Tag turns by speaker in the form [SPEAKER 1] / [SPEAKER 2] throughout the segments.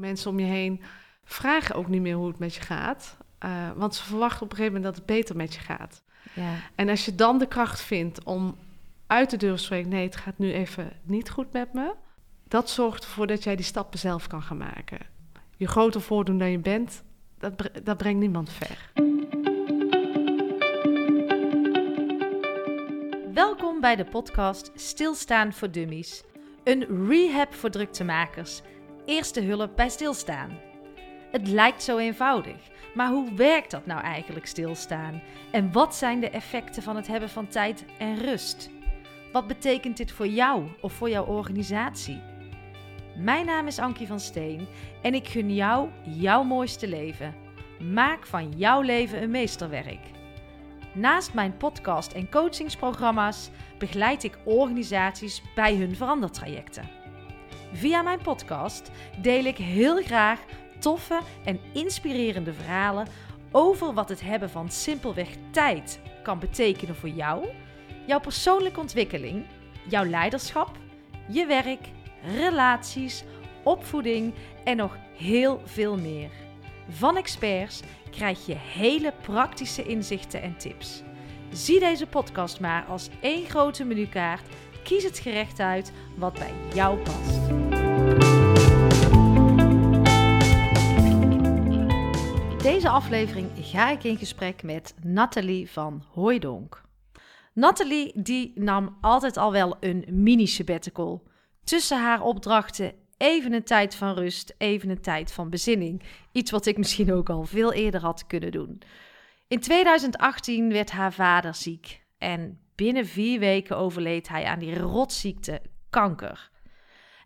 [SPEAKER 1] Mensen om je heen vragen ook niet meer hoe het met je gaat. Uh, want ze verwachten op een gegeven moment dat het beter met je gaat. Ja. En als je dan de kracht vindt om uit de deur te spreken... nee, het gaat nu even niet goed met me... dat zorgt ervoor dat jij die stappen zelf kan gaan maken. Je groter voordoen dan je bent, dat, dat brengt niemand ver.
[SPEAKER 2] Welkom bij de podcast Stilstaan voor Dummies. Een rehab voor druktemakers. Eerste hulp bij stilstaan. Het lijkt zo eenvoudig, maar hoe werkt dat nou eigenlijk stilstaan? En wat zijn de effecten van het hebben van tijd en rust? Wat betekent dit voor jou of voor jouw organisatie? Mijn naam is Ankie van Steen en ik gun jou jouw mooiste leven. Maak van jouw leven een meesterwerk. Naast mijn podcast en coachingsprogramma's begeleid ik organisaties bij hun verandertrajecten. Via mijn podcast deel ik heel graag toffe en inspirerende verhalen over wat het hebben van simpelweg tijd kan betekenen voor jou, jouw persoonlijke ontwikkeling, jouw leiderschap, je werk, relaties, opvoeding en nog heel veel meer. Van experts krijg je hele praktische inzichten en tips. Zie deze podcast maar als één grote menukaart. Kies het gerecht uit wat bij jou past. Deze aflevering ga ik in gesprek met Nathalie van Hooidonk. Nathalie die nam altijd al wel een mini sabbatical. Tussen haar opdrachten even een tijd van rust, even een tijd van bezinning. Iets wat ik misschien ook al veel eerder had kunnen doen. In 2018 werd haar vader ziek en binnen vier weken overleed hij aan die rotziekte kanker.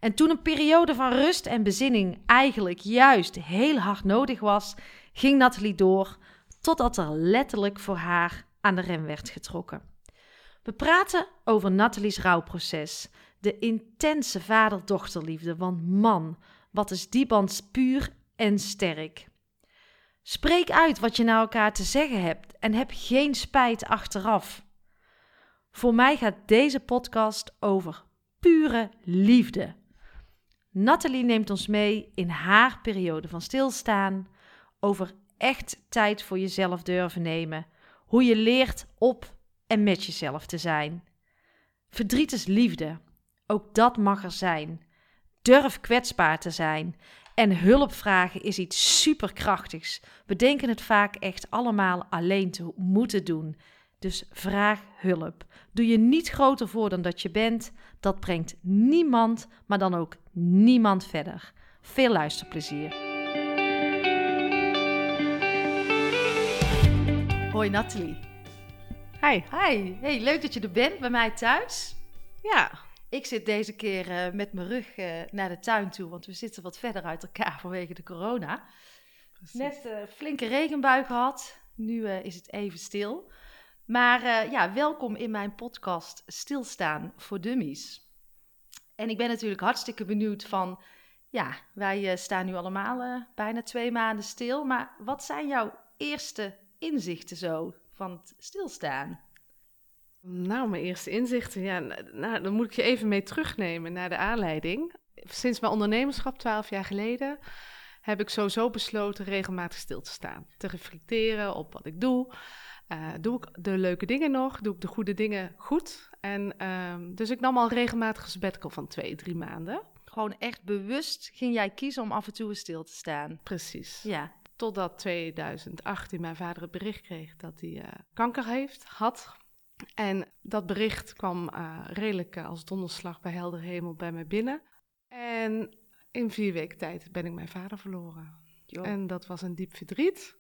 [SPEAKER 2] En toen een periode van rust en bezinning eigenlijk juist heel hard nodig was, ging Nathalie door totdat er letterlijk voor haar aan de rem werd getrokken. We praten over Nathalie's rouwproces, de intense vader-dochterliefde, want man, wat is die band puur en sterk. Spreek uit wat je naar elkaar te zeggen hebt en heb geen spijt achteraf. Voor mij gaat deze podcast over pure liefde. Nathalie neemt ons mee in haar periode van stilstaan, over echt tijd voor jezelf durven nemen, hoe je leert op en met jezelf te zijn. Verdriet is liefde, ook dat mag er zijn. Durf kwetsbaar te zijn. En hulp vragen is iets superkrachtigs. We denken het vaak echt allemaal alleen te moeten doen. Dus vraag hulp. Doe je niet groter voor dan dat je bent. Dat brengt niemand, maar dan ook niemand verder. Veel luisterplezier. Hoi Nathalie.
[SPEAKER 1] Hi.
[SPEAKER 2] Hi. Hey, leuk dat je er bent bij mij thuis.
[SPEAKER 1] Ja.
[SPEAKER 2] Ik zit deze keer uh, met mijn rug uh, naar de tuin toe, want we zitten wat verder uit elkaar vanwege de corona. Precies. Net een uh, flinke regenbui gehad. Nu is het even stil. Maar ja, welkom in mijn podcast Stilstaan voor Dummies. En ik ben natuurlijk hartstikke benieuwd van, ja, wij staan nu allemaal bijna twee maanden stil. Maar wat zijn jouw eerste inzichten zo van het stilstaan?
[SPEAKER 1] Nou, mijn eerste inzichten, ja, nou, dan moet ik je even mee terugnemen naar de aanleiding. Sinds mijn ondernemerschap, twaalf jaar geleden, heb ik sowieso besloten regelmatig stil te staan. Te reflecteren op wat ik doe. Uh, doe ik de leuke dingen nog? Doe ik de goede dingen goed? En uh, dus ik nam al regelmatig een sabbatical van twee, drie maanden.
[SPEAKER 2] Gewoon echt bewust ging jij kiezen om af en toe stil te staan.
[SPEAKER 1] Precies. Ja. Totdat 2018 mijn vader het bericht kreeg dat hij uh, kanker heeft, had. En dat bericht kwam uh, redelijk als donderslag bij helder hemel bij mij binnen. En in vier weken tijd ben ik mijn vader verloren. En dat was een diep verdriet.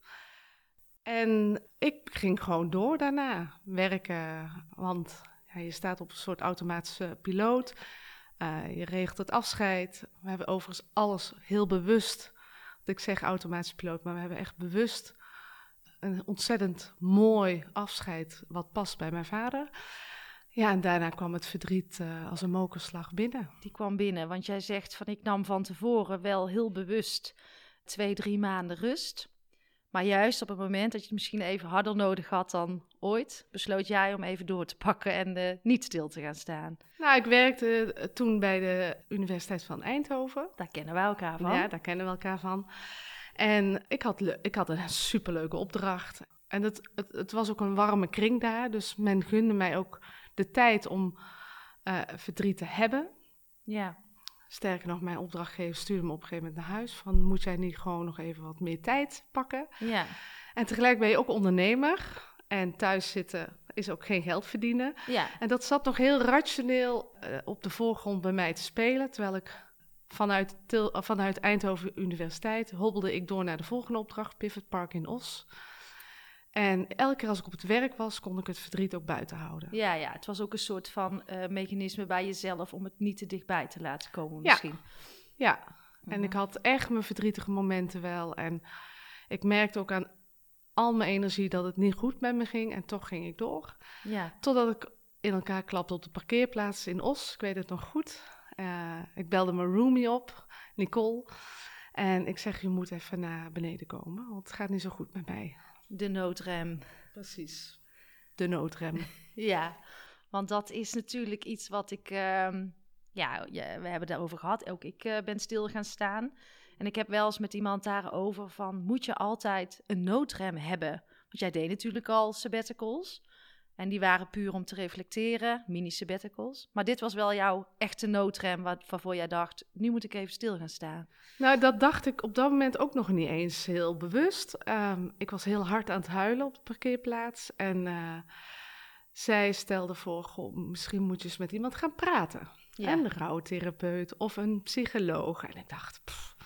[SPEAKER 1] En ik ging gewoon door daarna werken, want ja, je staat op een soort automatische piloot. Uh, je regelt het afscheid. We hebben overigens alles heel bewust. Ik zeg automatische piloot, maar we hebben echt bewust een ontzettend mooi afscheid wat past bij mijn vader. Ja, en daarna kwam het verdriet uh, als een mokerslag binnen.
[SPEAKER 2] Die kwam binnen, want jij zegt van ik nam van tevoren wel heel bewust twee, drie maanden rust. Maar juist op het moment dat je het misschien even harder nodig had dan ooit, besloot jij om even door te pakken en eh, niet stil te gaan staan.
[SPEAKER 1] Nou, ik werkte eh, toen bij de Universiteit van Eindhoven.
[SPEAKER 2] Daar kennen wij elkaar van.
[SPEAKER 1] Ja, daar kennen we elkaar van. En ik had, ik had een superleuke opdracht. En het, het, het was ook een warme kring daar. Dus men gunde mij ook de tijd om eh, verdriet te hebben.
[SPEAKER 2] ja.
[SPEAKER 1] Sterker nog, mijn opdrachtgever stuurde me op een gegeven moment naar huis. Van, moet jij niet gewoon nog even wat meer tijd pakken?
[SPEAKER 2] ja.
[SPEAKER 1] En tegelijk ben je ook ondernemer. En thuis zitten is ook geen geld verdienen.
[SPEAKER 2] ja.
[SPEAKER 1] En dat zat nog heel rationeel eh, op de voorgrond bij mij te spelen. Terwijl ik vanuit, Til- vanuit Eindhoven Universiteit hobbelde ik door naar de volgende opdracht, Pivot Park in Os. En elke keer als ik op het werk was, kon ik het verdriet ook buiten houden.
[SPEAKER 2] Ja, ja, het was ook een soort van eh, mechanisme bij jezelf om het niet te dichtbij te laten komen
[SPEAKER 1] Ja.
[SPEAKER 2] misschien.
[SPEAKER 1] Ja, en
[SPEAKER 2] Mhm.
[SPEAKER 1] ik had echt mijn verdrietige momenten wel. En ik merkte ook aan al mijn energie dat het niet goed met me ging. En toch ging ik door.
[SPEAKER 2] Ja,
[SPEAKER 1] Totdat ik in elkaar klapte op de parkeerplaats in Os. Ik weet het nog goed. Eh, ik belde mijn roomie op, Nicole. En ik zeg, je moet even naar beneden komen, want het gaat niet zo goed met mij.
[SPEAKER 2] De noodrem.
[SPEAKER 1] Precies. De noodrem.
[SPEAKER 2] Ja, want dat is natuurlijk iets wat ik... ehm, ja, ja, we hebben daarover gehad. Ook ik eh, ben stil gaan staan. En ik heb wel eens met iemand daarover van... moet je altijd een noodrem hebben? Want jij deed natuurlijk al sabbaticals. En die waren puur om te reflecteren, mini-sabbaticals. Maar dit was wel jouw echte noodrem waarvoor jij dacht... nu moet ik even stil gaan staan.
[SPEAKER 1] nou, dat dacht ik op dat moment ook nog niet eens heel bewust. Ehm, ik was heel hard aan het huilen op de parkeerplaats. En eh, zij stelde voor, goh, misschien moet je eens met iemand gaan praten.
[SPEAKER 2] Ja.
[SPEAKER 1] Een rouwtherapeut of een psycholoog. En ik dacht, pff,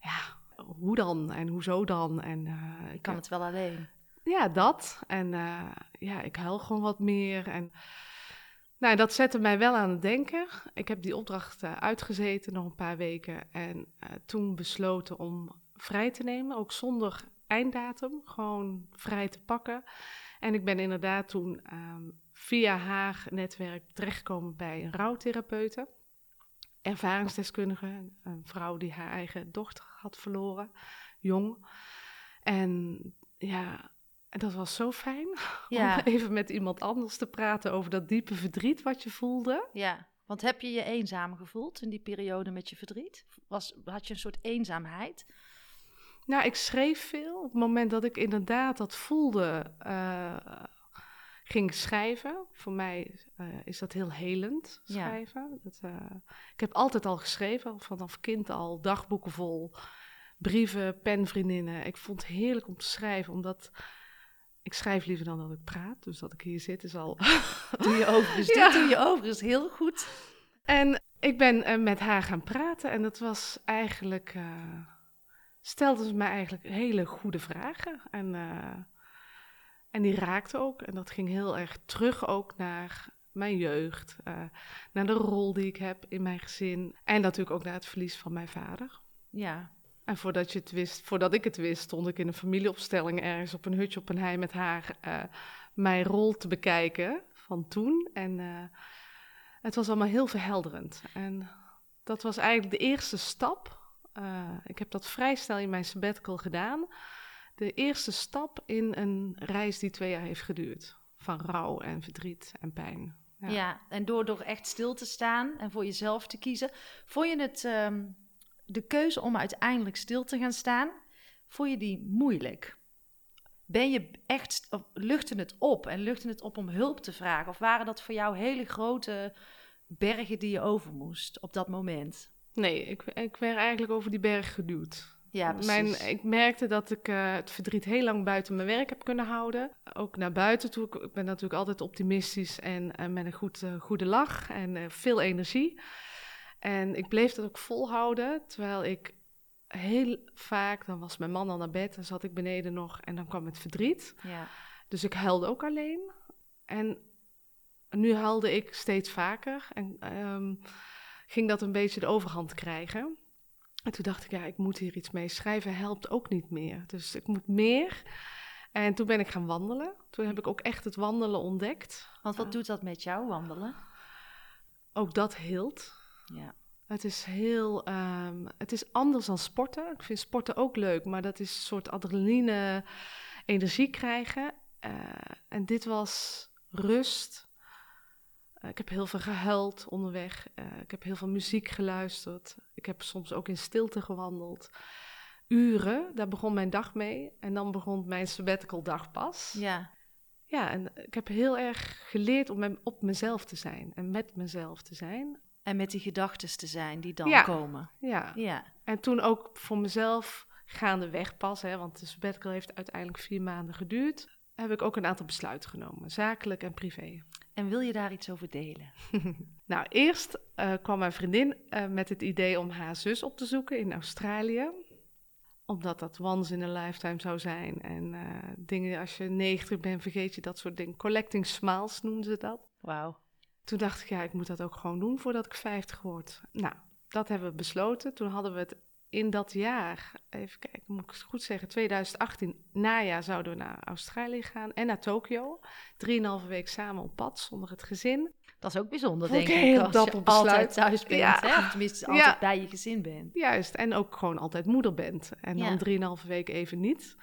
[SPEAKER 1] ja, hoe dan en hoezo dan? En eh,
[SPEAKER 2] Ik kan het wel alleen.
[SPEAKER 1] Ja, dat. En eh, ja, ik huil gewoon wat meer. En nou, dat zette mij wel aan het denken. Ik heb die opdracht eh, uitgezeten nog een paar weken. En eh, toen besloten om vrij te nemen, ook zonder einddatum. Gewoon vrij te pakken. En ik ben inderdaad toen ehm, via haar netwerk terechtgekomen bij een rouwtherapeute. Ervaringsdeskundige, een vrouw die haar eigen dochter had verloren, jong. En ja, en dat was zo fijn
[SPEAKER 2] Ja.
[SPEAKER 1] om even met iemand anders te praten over dat diepe verdriet wat je voelde.
[SPEAKER 2] Ja, want heb je je eenzaam gevoeld in die periode met je verdriet? Was, had je een soort eenzaamheid?
[SPEAKER 1] Nou, ik schreef veel. Op het moment dat ik inderdaad dat voelde, eh, ging ik schrijven. Voor mij eh, is dat heel helend,
[SPEAKER 2] Ja.
[SPEAKER 1] schrijven. Dat, eh, ik heb altijd al geschreven, vanaf kind al, dagboeken vol, brieven, penvriendinnen. Ik vond het heerlijk om te schrijven, omdat ik schrijf liever dan dat ik praat. Dus dat ik hier zit is al...
[SPEAKER 2] Doe je overigens,
[SPEAKER 1] Ja.
[SPEAKER 2] dit doe je overigens heel goed.
[SPEAKER 1] En ik ben eh, met haar gaan praten en dat was eigenlijk... eh, stelde ze mij eigenlijk hele goede vragen. En, eh, en die raakte ook. En dat ging heel erg terug ook naar mijn jeugd. naar de rol die ik heb in mijn gezin. En natuurlijk ook naar het verlies van mijn vader.
[SPEAKER 2] Ja,
[SPEAKER 1] En voordat, je het wist, voordat ik het wist, stond ik in een familieopstelling ergens op een hutje op een hei met haar eh, mijn rol te bekijken van toen. En eh, het was allemaal heel verhelderend. En dat was eigenlijk de eerste stap. Eh, ik heb dat vrij snel in mijn sabbatical gedaan. De eerste stap in een reis die twee jaar heeft geduurd. Van rouw en verdriet en pijn.
[SPEAKER 2] ja. En door, door echt stil te staan en voor jezelf te kiezen. Vond je het, ehm, de keuze om uiteindelijk stil te gaan staan, vond je die moeilijk? Ben je echt, of luchtte het op en luchtte het op om hulp te vragen? Of waren dat voor jou hele grote bergen die je over moest op dat moment?
[SPEAKER 1] Nee, ik, ik werd eigenlijk over die berg geduwd.
[SPEAKER 2] Ja, precies.
[SPEAKER 1] Mijn, ik merkte dat ik eh, het verdriet heel lang buiten mijn werk heb kunnen houden. Ook naar buiten toe. Ik, ben natuurlijk altijd optimistisch en eh, met een goed, eh, goede lach en veel energie. En ik bleef dat ook volhouden, terwijl ik heel vaak, dan was mijn man al naar bed, dan zat ik beneden nog en dan kwam het verdriet.
[SPEAKER 2] ja.
[SPEAKER 1] Dus ik huilde ook alleen. En nu huilde ik steeds vaker en ehm, ging dat een beetje de overhand krijgen. En toen dacht ik, ja, ik moet hier iets mee. Schrijven helpt ook niet meer. Dus ik moet meer. En toen ben ik gaan wandelen. Toen heb ik ook echt het wandelen ontdekt.
[SPEAKER 2] Want wat
[SPEAKER 1] Ja.
[SPEAKER 2] doet dat met jou, wandelen?
[SPEAKER 1] Ook dat hield.
[SPEAKER 2] Ja.
[SPEAKER 1] Het is heel, ehm, het is anders dan sporten. Ik vind sporten ook leuk, maar dat is een soort adrenaline, energie krijgen. Eh, en dit was rust. Eh, ik heb heel veel gehuild onderweg. Eh, ik heb heel veel muziek geluisterd. Ik heb soms ook in stilte gewandeld. Uren, daar begon mijn dag mee. En dan begon mijn sabbatical dag pas.
[SPEAKER 2] Ja.
[SPEAKER 1] Ja, en ik heb heel erg geleerd om op mezelf te zijn en met mezelf te zijn.
[SPEAKER 2] En met die gedachten te zijn die dan
[SPEAKER 1] Ja.
[SPEAKER 2] komen.
[SPEAKER 1] Ja,
[SPEAKER 2] Ja.
[SPEAKER 1] en toen ook voor mezelf gaandeweg pas, hè, want de sabbatical heeft uiteindelijk vier maanden geduurd, heb ik ook een aantal besluiten genomen, zakelijk en privé.
[SPEAKER 2] En wil je daar iets over delen?
[SPEAKER 1] Nou, eerst eh, kwam mijn vriendin eh, met het idee om haar zus op te zoeken in Australië. Omdat dat once in a lifetime zou zijn. En eh, dingen, als je 90 bent, vergeet je dat soort dingen. Collecting smiles noemden ze dat.
[SPEAKER 2] Wauw.
[SPEAKER 1] Toen dacht ik, ja, ik moet dat ook gewoon doen voordat ik 50 word. Nou, dat hebben we besloten. Toen hadden we het in dat jaar, even kijken, moet ik het goed zeggen, 2018, najaar zouden we naar Australië gaan en naar Tokio. Drieënhalve week samen op pad, zonder het gezin.
[SPEAKER 2] Dat is ook bijzonder, denk
[SPEAKER 1] ik
[SPEAKER 2] Als je
[SPEAKER 1] besluit.
[SPEAKER 2] altijd thuis bent,
[SPEAKER 1] Ja.
[SPEAKER 2] hè? Of tenminste altijd
[SPEAKER 1] Ja.
[SPEAKER 2] bij je gezin bent.
[SPEAKER 1] Juist, en ook gewoon altijd moeder bent. En
[SPEAKER 2] Ja.
[SPEAKER 1] dan drieënhalve week even niet.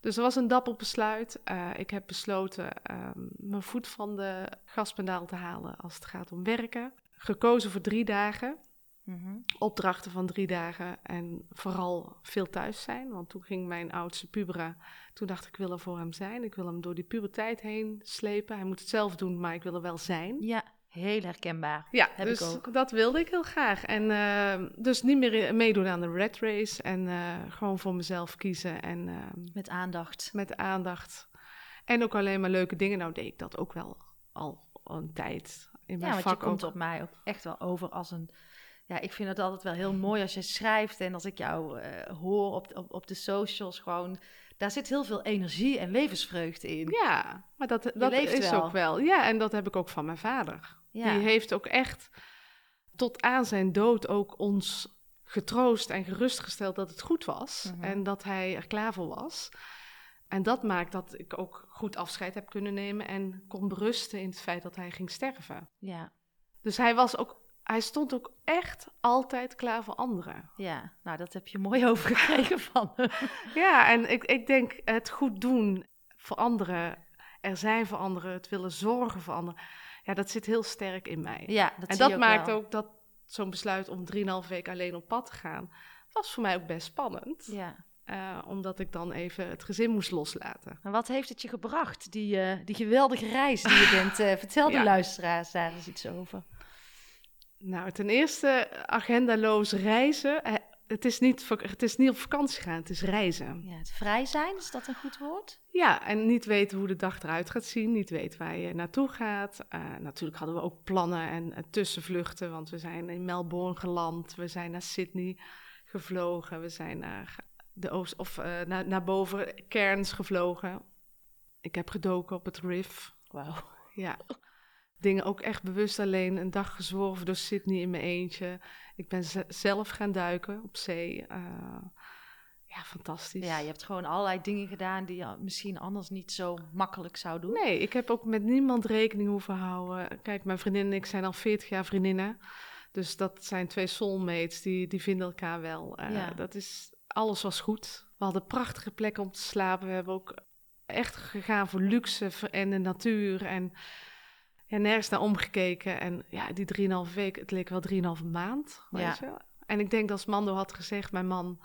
[SPEAKER 1] Dus dat was een dapper besluit. Eh, ik heb besloten ehm, mijn voet van de gaspedaal te halen als het gaat om werken. Gekozen voor drie dagen.
[SPEAKER 2] Mhm.
[SPEAKER 1] opdrachten van drie dagen en vooral veel thuis zijn. Want toen ging mijn oudste pubera, toen dacht ik, ik wil er voor hem zijn. Ik wil hem door die puberteit heen slepen. Hij moet het zelf doen, maar ik wil er wel zijn.
[SPEAKER 2] Ja, heel herkenbaar.
[SPEAKER 1] Ja,
[SPEAKER 2] Heb
[SPEAKER 1] dus
[SPEAKER 2] ik ook.
[SPEAKER 1] dat wilde ik heel graag. En eh, dus niet meer meedoen aan de red race en eh, gewoon voor mezelf kiezen en eh,
[SPEAKER 2] Met aandacht.
[SPEAKER 1] met aandacht. En ook alleen maar leuke dingen. Nou deed ik dat ook wel al een tijd in
[SPEAKER 2] Ja,
[SPEAKER 1] mijn
[SPEAKER 2] want je
[SPEAKER 1] vak
[SPEAKER 2] komt
[SPEAKER 1] ook.
[SPEAKER 2] op mij ook echt wel over als een... Ja, ik vind het altijd wel heel mooi als je schrijft en als ik jou eh, hoor op, op, op de socials gewoon... Daar zit heel veel energie en levensvreugde in.
[SPEAKER 1] Ja, maar dat, dat is
[SPEAKER 2] wel.
[SPEAKER 1] ook wel. Ja, en dat heb ik ook van mijn vader.
[SPEAKER 2] Ja.
[SPEAKER 1] Die heeft ook echt tot aan zijn dood ook ons getroost en gerustgesteld dat het goed was.
[SPEAKER 2] Mhm.
[SPEAKER 1] En dat hij er klaar voor was. En dat maakt dat ik ook goed afscheid heb kunnen nemen en kon berusten in het feit dat hij ging sterven.
[SPEAKER 2] Ja,
[SPEAKER 1] Dus hij was ook, hij stond ook echt altijd klaar voor anderen.
[SPEAKER 2] ja. Nou, dat heb je mooi overgekregen van hem.
[SPEAKER 1] Ja, en ik, ik denk het goed doen voor anderen, er zijn voor anderen, het willen zorgen voor anderen. Ja, dat zit heel sterk in mij.
[SPEAKER 2] Ja, dat
[SPEAKER 1] en dat
[SPEAKER 2] ook
[SPEAKER 1] maakt
[SPEAKER 2] wel.
[SPEAKER 1] ook dat zo'n besluit om drieënhalf weken alleen op pad te gaan, was voor mij ook best spannend.
[SPEAKER 2] Ja.
[SPEAKER 1] Eh, omdat ik dan even het gezin moest loslaten.
[SPEAKER 2] En wat heeft het je gebracht, die, eh, die geweldige reis die je bent? eh vertel de
[SPEAKER 1] Ja.
[SPEAKER 2] luisteraars daar eens iets over.
[SPEAKER 1] Nou, ten eerste agendaloos reizen. Het is, niet, het is niet op vakantie gaan, het is reizen.
[SPEAKER 2] Ja, het vrij zijn, is dat een goed woord?
[SPEAKER 1] Ja, en niet weten hoe de dag eruit gaat zien, niet weten waar je naartoe gaat. Eh, natuurlijk hadden we ook plannen en eh, tussenvluchten, want we zijn in Melbourne geland, we zijn naar Sydney gevlogen, we zijn naar, de oost, of, eh, naar, naar boven Cairns gevlogen. Ik heb gedoken op het Riff.
[SPEAKER 2] Wauw.
[SPEAKER 1] Ja. Dingen ook echt bewust alleen een dag gezworven door Sydney in mijn eentje. Ik ben ze- zelf gaan duiken op zee. Eh, ja, fantastisch.
[SPEAKER 2] Ja, je hebt gewoon allerlei dingen gedaan die je misschien anders niet zo makkelijk zou doen.
[SPEAKER 1] Nee, ik heb ook met niemand rekening hoeven houden. Kijk, mijn vriendin en ik zijn al 40 jaar vriendinnen. Dus dat zijn twee soulmates, die, die vinden elkaar wel. Eh,
[SPEAKER 2] Ja.
[SPEAKER 1] Dat is, alles was goed. We hadden prachtige plekken om te slapen. We hebben ook echt gegaan voor luxe en de natuur. En ja, nergens naar omgekeken. En ja, die drieënhalve week, het leek wel drieënhalve maand. Weet
[SPEAKER 2] Ja.
[SPEAKER 1] je? En ik denk dat als Mando had gezegd, mijn man...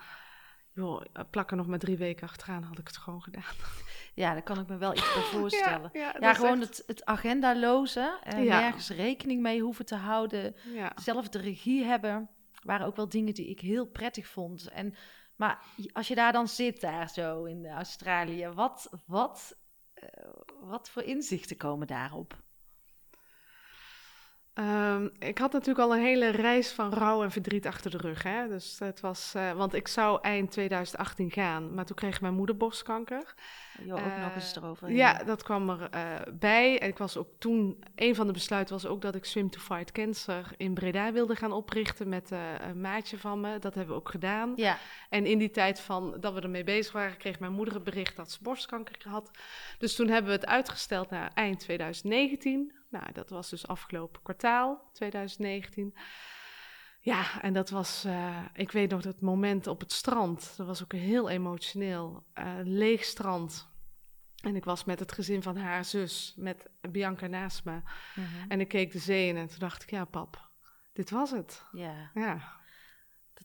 [SPEAKER 1] joh, plak er nog maar drie weken achteraan, had ik het gewoon gedaan.
[SPEAKER 2] Ja, daar kan ik me wel iets bij voorstellen.
[SPEAKER 1] Ja,
[SPEAKER 2] gewoon
[SPEAKER 1] echt-
[SPEAKER 2] het, het agendaloze. En
[SPEAKER 1] Ja.
[SPEAKER 2] nergens rekening mee hoeven te houden. Zelf de regie hebben. waren ook wel dingen die ik heel prettig vond. En, maar als je daar dan zit, daar zo in Australië. Wat, wat, eh, wat voor inzichten komen daarop?
[SPEAKER 1] Ehm, ik had natuurlijk al een hele reis van rouw en verdriet achter de rug. Hè? Dus het was, eh, want ik zou eind 2018 gaan, maar toen kreeg mijn moeder borstkanker.
[SPEAKER 2] Jo, ook nog
[SPEAKER 1] Eh,
[SPEAKER 2] eens erover.
[SPEAKER 1] Ja, dat kwam er eh, bij. En ik was ook toen, een van de besluiten was ook dat ik Swim to Fight Cancer in Breda wilde gaan oprichten met eh, een maatje van me. Dat hebben we ook gedaan.
[SPEAKER 2] Ja,
[SPEAKER 1] En in die tijd van dat we ermee bezig waren, kreeg mijn moeder het bericht dat ze borstkanker had. Dus toen hebben we het uitgesteld naar eind 2019. Nou, dat was dus afgelopen kwartaal 2019. Ja, en dat was, eh, ik weet nog dat moment op het strand, dat was ook heel emotioneel. Uh, leeg strand. En ik was met het gezin van haar zus, met Bianca naast me.
[SPEAKER 2] Mhm.
[SPEAKER 1] En ik keek de zee in en toen dacht ik, ja pap, dit was het.
[SPEAKER 2] Ja,
[SPEAKER 1] Ja,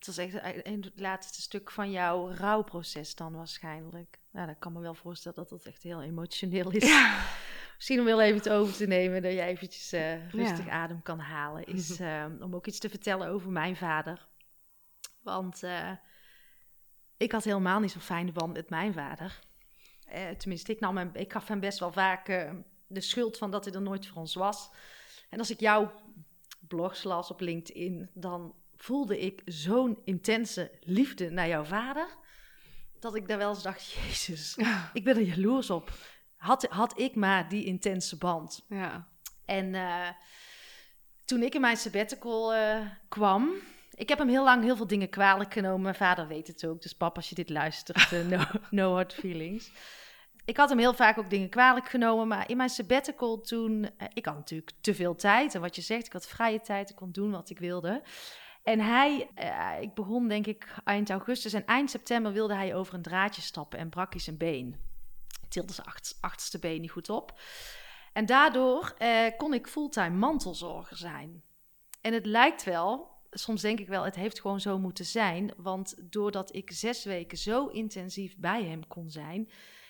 [SPEAKER 2] dat was echt het laatste stuk van jouw rouwproces dan waarschijnlijk. Nou, dat kan me wel voorstellen dat dat echt heel emotioneel is. Misschien om heel even het over te nemen, dat je eventjes eh, rustig adem kan halen, is eh, om ook iets te vertellen over mijn vader. Want eh, ik had helemaal niet zo'n fijne band met mijn vader. Eh, tenminste, ik, nam hem, ik gaf hem best wel vaak de schuld van dat hij er nooit voor ons was. En als ik jouw blogs las op LinkedIn, dan voelde ik zo'n intense liefde naar jouw vader. Dat ik daar wel eens dacht, jezus, ik ben er jaloers op. Had, had ik maar die intense band.
[SPEAKER 1] ja,
[SPEAKER 2] En eh, toen ik in mijn sabbatical eh, kwam... Ik heb hem heel lang heel veel dingen kwalijk genomen. Mijn vader weet het ook. Dus pap, als je dit luistert, eh, no, no hard feelings. Ik had hem heel vaak ook dingen kwalijk genomen. Maar in mijn sabbatical toen... ik had natuurlijk te veel tijd. En wat je zegt, ik had vrije tijd. Ik kon doen wat ik wilde. En hij, eh, ik begon denk ik eind augustus. En eind september wilde hij over een draadje stappen en brak hij zijn been. Tilde zijn acht, achterste been niet goed op. En daardoor eh, kon ik fulltime mantelzorger zijn. En het lijkt wel, soms denk ik wel, het heeft gewoon zo moeten zijn. Want doordat ik zes weken zo intensief bij hem kon zijn,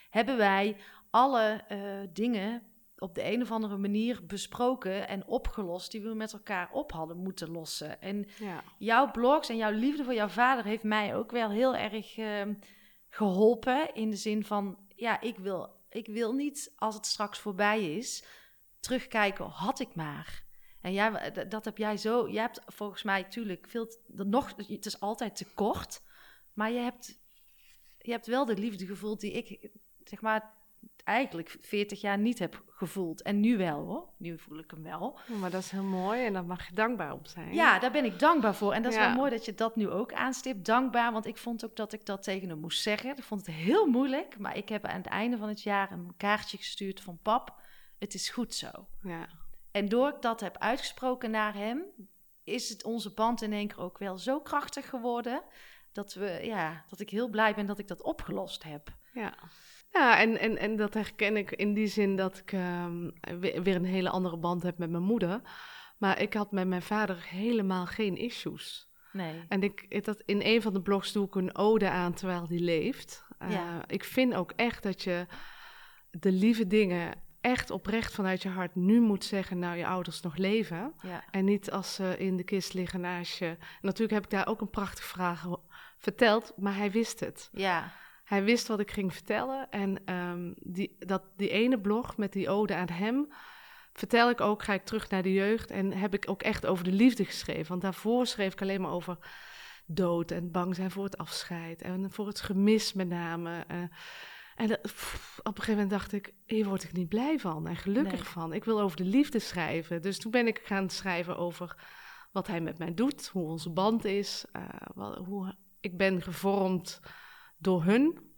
[SPEAKER 2] hebben wij alle eh, dingen op de een of andere manier besproken en opgelost die we met elkaar op hadden moeten lossen. En
[SPEAKER 1] ja,
[SPEAKER 2] jouw blogs en jouw liefde voor jouw vader heeft mij ook wel heel erg ehm, geholpen. In de zin van, ja, ik wil, ik wil niet als het straks voorbij is, terugkijken, had ik maar. En jij, dat heb jij zo, jij hebt volgens mij natuurlijk veel, dat nog, het is altijd te kort, maar je hebt, je hebt wel de liefde gevoeld die ik, zeg maar, eigenlijk 40 jaar niet heb gevoeld. En nu wel hoor, nu voel ik hem wel.
[SPEAKER 1] maar dat is heel mooi en daar mag je dankbaar op zijn.
[SPEAKER 2] Ja, daar ben ik dankbaar voor. En dat is
[SPEAKER 1] Ja.
[SPEAKER 2] wel mooi dat je dat nu ook aanstipt. Dankbaar, want ik vond ook dat ik dat tegen hem moest zeggen. Ik vond het heel moeilijk, maar ik heb aan het einde van het jaar een kaartje gestuurd van pap. Het is goed zo.
[SPEAKER 1] ja,
[SPEAKER 2] En door ik dat heb uitgesproken naar hem, is het onze band in één keer ook wel zo krachtig geworden. Dat, we, ja, dat ik heel blij ben dat ik dat opgelost heb.
[SPEAKER 1] ja. Ja, en, en, en dat herken ik in die zin dat ik ehm, we- weer een hele andere band heb met mijn moeder. Maar ik had met mijn vader helemaal geen issues.
[SPEAKER 2] Nee.
[SPEAKER 1] En ik, dat, in een van de blogs doe ik een ode aan terwijl die leeft. Eh,
[SPEAKER 2] Ja.
[SPEAKER 1] Ik vind ook echt dat je de lieve dingen echt oprecht vanuit je hart nu moet zeggen, nou je ouders nog leven.
[SPEAKER 2] Ja.
[SPEAKER 1] En niet als ze in de kist liggen naast je. Natuurlijk heb ik daar ook een prachtige vraag verteld, maar hij wist het.
[SPEAKER 2] Ja.
[SPEAKER 1] Hij wist wat ik ging vertellen. En ehm, die, dat, die ene blog met die ode aan hem, vertel ik ook, ga ik terug naar de jeugd. En heb ik ook echt over de liefde geschreven. Want daarvoor schreef ik alleen maar over dood en bang zijn voor het afscheid. En voor het gemis met name. eh. en dat- pff, op een gegeven moment dacht ik, hier word ik niet blij van en gelukkig
[SPEAKER 2] Nee.
[SPEAKER 1] van. Ik wil over de liefde schrijven. Dus toen ben ik gaan schrijven over wat hij met mij doet, hoe onze band is, eh, wat, hoe ik ben gevormd door hun.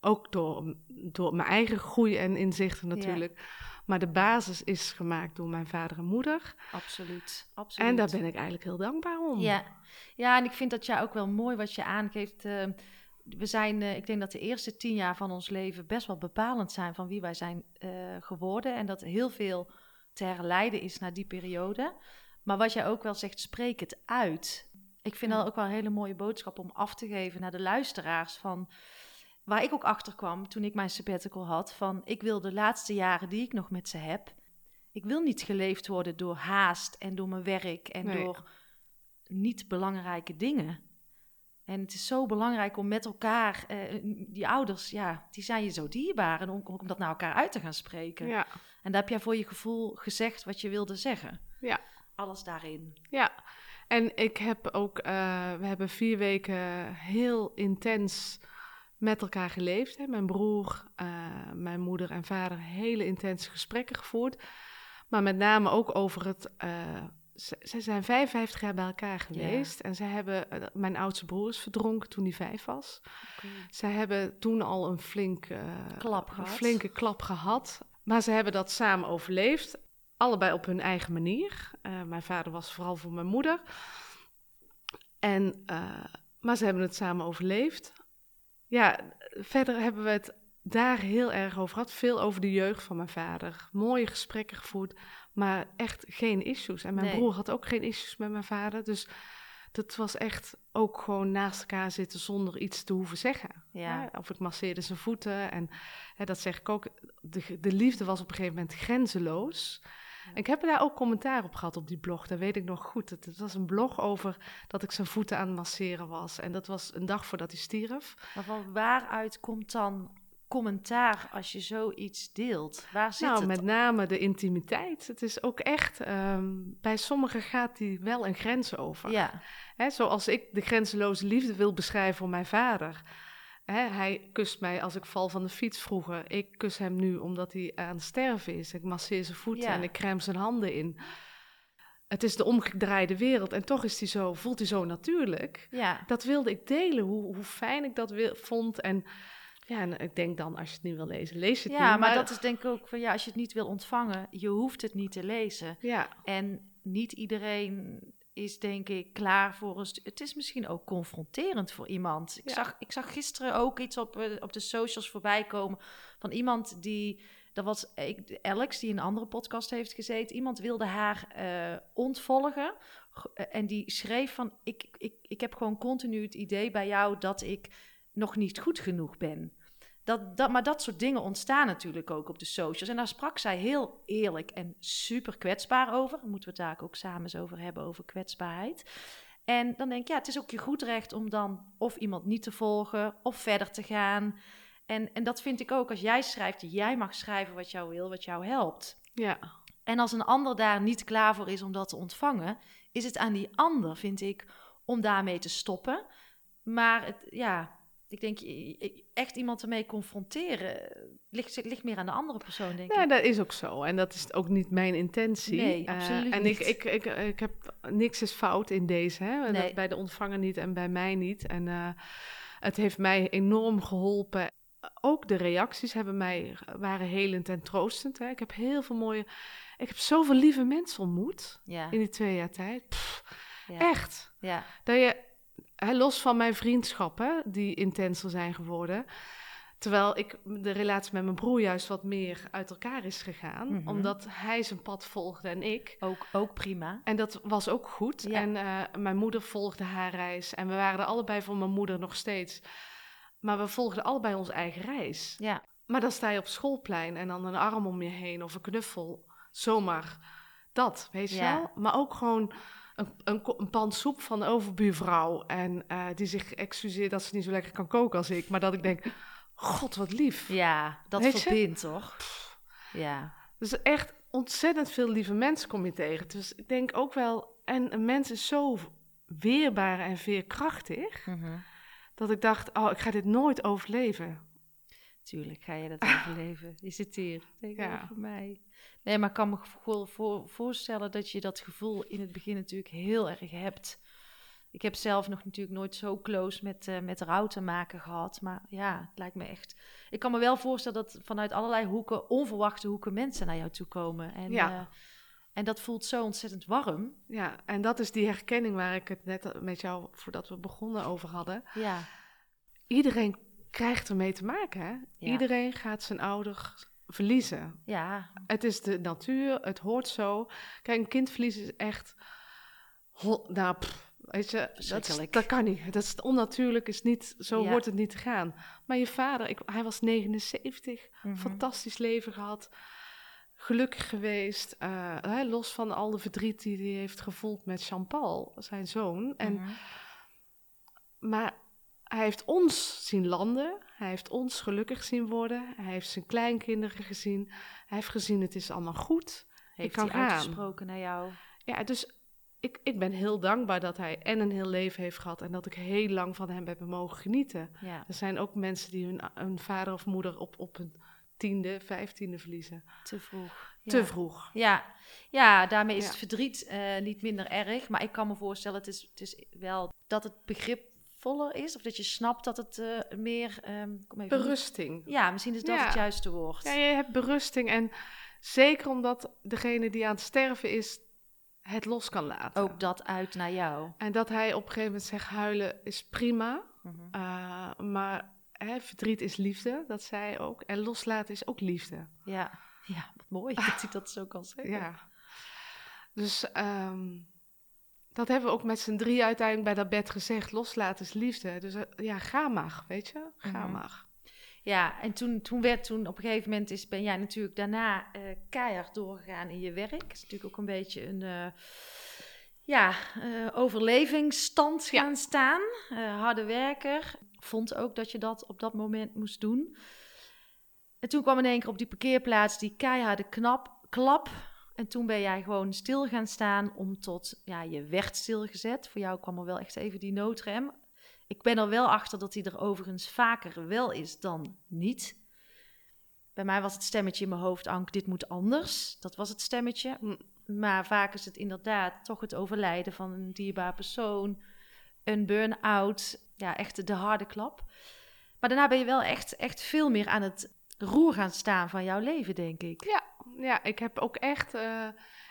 [SPEAKER 1] Ook door, door mijn eigen groei en inzichten natuurlijk. Maar de basis is gemaakt door mijn vader en moeder.
[SPEAKER 2] Absoluut. Absoluut.
[SPEAKER 1] En daar ben ik eigenlijk heel dankbaar om.
[SPEAKER 2] Ja. ja, en ik vind dat jij ook wel mooi wat je aangeeft. eh, we zijn, eh, ik denk dat de eerste tien jaar van ons leven best wel bepalend zijn van wie wij zijn eh, geworden. En dat heel veel te herleiden is naar die periode. Maar wat jij ook wel zegt, spreek het uit. Ik vind
[SPEAKER 1] Ja.
[SPEAKER 2] dat ook wel een hele mooie boodschap om af te geven naar de luisteraars. Van, waar ik ook achter kwam toen ik mijn sabbatical had. Van ik wil de laatste jaren die ik nog met ze heb. Ik wil niet geleefd worden door haast en door mijn werk en
[SPEAKER 1] Nee.
[SPEAKER 2] door niet belangrijke dingen. En het is zo belangrijk om met elkaar, eh, die ouders, ja, die zijn je zo dierbaar. En om, om dat naar elkaar uit te gaan spreken.
[SPEAKER 1] ja.
[SPEAKER 2] En daar heb jij voor je gevoel gezegd wat je wilde zeggen.
[SPEAKER 1] Ja.
[SPEAKER 2] Alles daarin.
[SPEAKER 1] Ja, en ik heb ook, eh, we hebben vier weken heel intens met elkaar geleefd. Hè. Mijn broer, eh, mijn moeder en vader hele intense gesprekken gevoerd. Maar met name ook over het. eh, ze, ze zijn 55 jaar bij elkaar geweest. En ze hebben. mijn oudste broer is verdronken toen hij vijf was. Ze hebben toen al een flink,
[SPEAKER 2] Klap
[SPEAKER 1] een flinke klap gehad. Maar ze hebben dat samen overleefd. Allebei op hun eigen manier. Eh, mijn vader was vooral voor mijn moeder. En, eh, maar ze hebben het samen overleefd. Ja, verder hebben we het daar heel erg over gehad. Veel over de jeugd van mijn vader. Mooie gesprekken gevoerd, maar echt geen issues. En mijn
[SPEAKER 2] Nee.
[SPEAKER 1] broer had ook geen issues met mijn vader. Dus dat was echt ook gewoon naast elkaar zitten zonder iets te hoeven zeggen.
[SPEAKER 2] Ja.
[SPEAKER 1] Hè, Of ik masseerde zijn voeten. En hè, dat zeg ik ook. De, de liefde was op een gegeven moment grenzeloos. Ik heb daar ook commentaar op gehad op die blog. Dat weet ik nog goed. Het, het was een blog over dat ik zijn voeten aan het masseren was. En dat was een dag voordat hij stierf.
[SPEAKER 2] Maar van waaruit komt dan commentaar als je zoiets deelt? Waar zit
[SPEAKER 1] nou,
[SPEAKER 2] het?
[SPEAKER 1] met name de intimiteit. Het is ook echt, ehm, bij sommigen gaat die wel een grens over.
[SPEAKER 2] Ja,
[SPEAKER 1] Hè, zoals ik de grenzeloze liefde wil beschrijven voor mijn vader. Hè, hij kust mij als ik val van de fiets vroeger. Ik kus hem nu omdat hij aan het sterven is. Ik masseer zijn voeten
[SPEAKER 2] Ja.
[SPEAKER 1] en ik crème zijn handen in. Het is de omgedraaide wereld en toch is hij zo, voelt hij zo natuurlijk.
[SPEAKER 2] ja.
[SPEAKER 1] Dat wilde ik delen, hoe, hoe fijn ik dat wil, vond. En ja, en ik denk dan, als je het niet wil lezen, lees het
[SPEAKER 2] Ja,
[SPEAKER 1] niet.
[SPEAKER 2] maar dat is denk ik ook van ja, als je het niet wil ontvangen, je hoeft het niet te lezen.
[SPEAKER 1] Ja,
[SPEAKER 2] En niet iedereen is denk ik klaar voor een... Het is misschien ook confronterend voor iemand. Ik,
[SPEAKER 1] Ja.
[SPEAKER 2] zag, ik zag gisteren ook iets op, eh, op de socials voorbij komen van iemand die... Dat was ik, Alex, die in een andere podcast heeft gezeten. Iemand wilde haar eh, ontvolgen. Eh, En die schreef van... Ik, ik, ik heb gewoon continu het idee bij jou dat ik nog niet goed genoeg ben. Dat, dat, maar dat soort dingen ontstaan natuurlijk ook op de socials. En daar sprak zij heel eerlijk en super kwetsbaar over. Daar moeten we het daar ook samen eens over hebben, over kwetsbaarheid. En dan denk ik, ja, het is ook je goed recht om dan of iemand niet te volgen of verder te gaan. En, en dat vind ik ook, als jij schrijft, jij mag schrijven wat jou wil, wat jou helpt.
[SPEAKER 1] ja,
[SPEAKER 2] En als een ander daar niet klaar voor is om dat te ontvangen, is het aan die ander, vind ik, om daarmee te stoppen. Maar het, ja, ik denk, echt iemand ermee confronteren, ligt, ligt meer aan de andere persoon, denk
[SPEAKER 1] ja,
[SPEAKER 2] ik.
[SPEAKER 1] dat is ook zo. En dat is ook niet mijn intentie.
[SPEAKER 2] Nee,
[SPEAKER 1] Eh,
[SPEAKER 2] absoluut
[SPEAKER 1] en
[SPEAKER 2] niet.
[SPEAKER 1] Ik, ik, ik, ik heb niks is fout in deze. Hè?
[SPEAKER 2] Nee.
[SPEAKER 1] Bij de ontvanger niet en bij mij niet. En eh, het heeft mij enorm geholpen. Ook de reacties hebben mij, waren helend en troostend. Hè? Ik heb heel veel mooie... Ik heb zoveel lieve mensen ontmoet
[SPEAKER 2] Ja,
[SPEAKER 1] in die twee jaar tijd. Pff,
[SPEAKER 2] ja,
[SPEAKER 1] Echt.
[SPEAKER 2] ja,
[SPEAKER 1] Dat je, hè, los van mijn vriendschappen, die intenser zijn geworden. Terwijl ik de relatie met mijn broer juist wat meer uit elkaar is gegaan.
[SPEAKER 2] Mhm.
[SPEAKER 1] Omdat hij zijn pad volgde en ik.
[SPEAKER 2] ook, ook prima.
[SPEAKER 1] En dat was ook goed.
[SPEAKER 2] Ja.
[SPEAKER 1] En eh, mijn moeder volgde haar reis. En we waren er allebei voor mijn moeder nog steeds. Maar we volgden allebei onze eigen reis.
[SPEAKER 2] Ja,
[SPEAKER 1] Maar dan sta je op schoolplein en dan een arm om je heen of een knuffel. Zomaar dat, weet je
[SPEAKER 2] Ja.
[SPEAKER 1] wel? Maar ook gewoon een, een, pan soep van de overbuurvrouw. En eh, die zich excuseert dat ze niet zo lekker kan koken als ik. Maar dat ik denk, god wat lief.
[SPEAKER 2] ja dat
[SPEAKER 1] Weet je?
[SPEAKER 2] toch? Ja,
[SPEAKER 1] Dus echt ontzettend veel lieve mensen kom je tegen. Dus ik denk ook wel... En een mens is zo weerbaar en veerkrachtig...
[SPEAKER 2] mhm.
[SPEAKER 1] dat ik dacht, oh, ik ga dit nooit overleven.
[SPEAKER 2] Tuurlijk ga je dat overleven. Je zit hier tegenover
[SPEAKER 1] Ja.
[SPEAKER 2] mij. Nee, maar ik kan me gewoon voor, voorstellen dat je dat gevoel in het begin natuurlijk heel erg hebt. Ik heb zelf nog natuurlijk nooit zo close met, eh, met rouw te maken gehad. Maar ja, het lijkt me echt... Ik kan me wel voorstellen dat vanuit allerlei hoeken, onverwachte hoeken, mensen naar jou toe komen. En,
[SPEAKER 1] Ja.
[SPEAKER 2] eh, en dat voelt zo ontzettend warm.
[SPEAKER 1] Ja, en dat is die herkenning waar ik het net met jou, voordat we begonnen, over hadden.
[SPEAKER 2] Ja,
[SPEAKER 1] Iedereen krijgt ermee te maken, hè?
[SPEAKER 2] Ja.
[SPEAKER 1] Iedereen gaat zijn ouders verliezen.
[SPEAKER 2] ja,
[SPEAKER 1] Het is de natuur, het hoort zo. Kijk, een kind verliezen is echt... nou, pff, weet je, dat, is- dat kan niet. Dat is onnatuurlijk, is niet, zo
[SPEAKER 2] Ja.
[SPEAKER 1] hoort het niet te gaan. Maar je vader, ik, hij was 79,
[SPEAKER 2] mhm.
[SPEAKER 1] fantastisch leven gehad. Gelukkig geweest, eh, hè, los van al de verdriet die hij heeft gevoeld met Jean-Paul, zijn zoon. En,
[SPEAKER 2] Mhm.
[SPEAKER 1] Maar hij heeft ons zien landen, hij heeft ons gelukkig zien worden, hij heeft zijn kleinkinderen gezien, hij heeft gezien het is allemaal goed.
[SPEAKER 2] Heeft
[SPEAKER 1] kan
[SPEAKER 2] hij uitgesproken naar jou?
[SPEAKER 1] Ja, dus ik, ik ben heel dankbaar dat hij en een heel leven heeft gehad en dat ik heel lang van hem heb mogen genieten.
[SPEAKER 2] Ja,
[SPEAKER 1] Er zijn ook mensen die hun, hun vader of moeder op, op een tiende, vijftiende verliezen.
[SPEAKER 2] te vroeg.
[SPEAKER 1] Te
[SPEAKER 2] Ja.
[SPEAKER 1] vroeg.
[SPEAKER 2] Ja, ja daarmee is
[SPEAKER 1] Ja.
[SPEAKER 2] het verdriet eh, niet minder erg. Maar ik kan me voorstellen, het is, het is wel dat het begripvoller is. Of dat je snapt dat het eh, meer... ehm, kom even
[SPEAKER 1] Berusting.
[SPEAKER 2] Ja, misschien is dat
[SPEAKER 1] Ja.
[SPEAKER 2] het juiste woord.
[SPEAKER 1] Ja, je hebt berusting en zeker omdat degene die aan het sterven is, het los kan laten.
[SPEAKER 2] Ook dat uit naar jou.
[SPEAKER 1] En dat hij op een gegeven moment zegt, huilen is prima,
[SPEAKER 2] Mhm.
[SPEAKER 1] eh, maar hè, verdriet is liefde, dat zei hij ook. En loslaten is ook liefde.
[SPEAKER 2] Ja. ja, wat mooi dat hij dat zo kan zeggen.
[SPEAKER 1] Ja. Dus ehm, dat hebben we ook met z'n drie uiteindelijk bij dat bed gezegd. Loslaten is liefde. Dus eh, ja, ga maar, weet je? Ga
[SPEAKER 2] Mhm.
[SPEAKER 1] maar.
[SPEAKER 2] Ja, en toen, toen werd toen op een gegeven moment is, ben jij natuurlijk daarna eh, keihard doorgegaan in je werk. Het is natuurlijk ook een beetje een eh, ja, overlevingsstand
[SPEAKER 1] Ja.
[SPEAKER 2] gaan staan. Harde werker. Vond ook dat je dat op dat moment moest doen. En toen kwam in één keer op die parkeerplaats die keiharde knap, klap. En toen ben jij gewoon stil gaan staan om tot, ja, je werd stilgezet. Voor jou kwam er wel echt even die noodrem. Ik ben er wel achter dat die er overigens vaker wel is dan niet. Bij mij was het stemmetje in mijn hoofd, Ank, dit moet anders. Dat was het stemmetje.
[SPEAKER 1] Hm.
[SPEAKER 2] Maar vaak is het inderdaad toch het overlijden van een dierbaar persoon. Een burn-out. Ja, echt de harde klap. Maar daarna ben je wel echt, echt veel meer aan het roer gaan staan van jouw leven, denk ik.
[SPEAKER 1] Ja, ja ik heb ook echt eh,